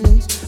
friends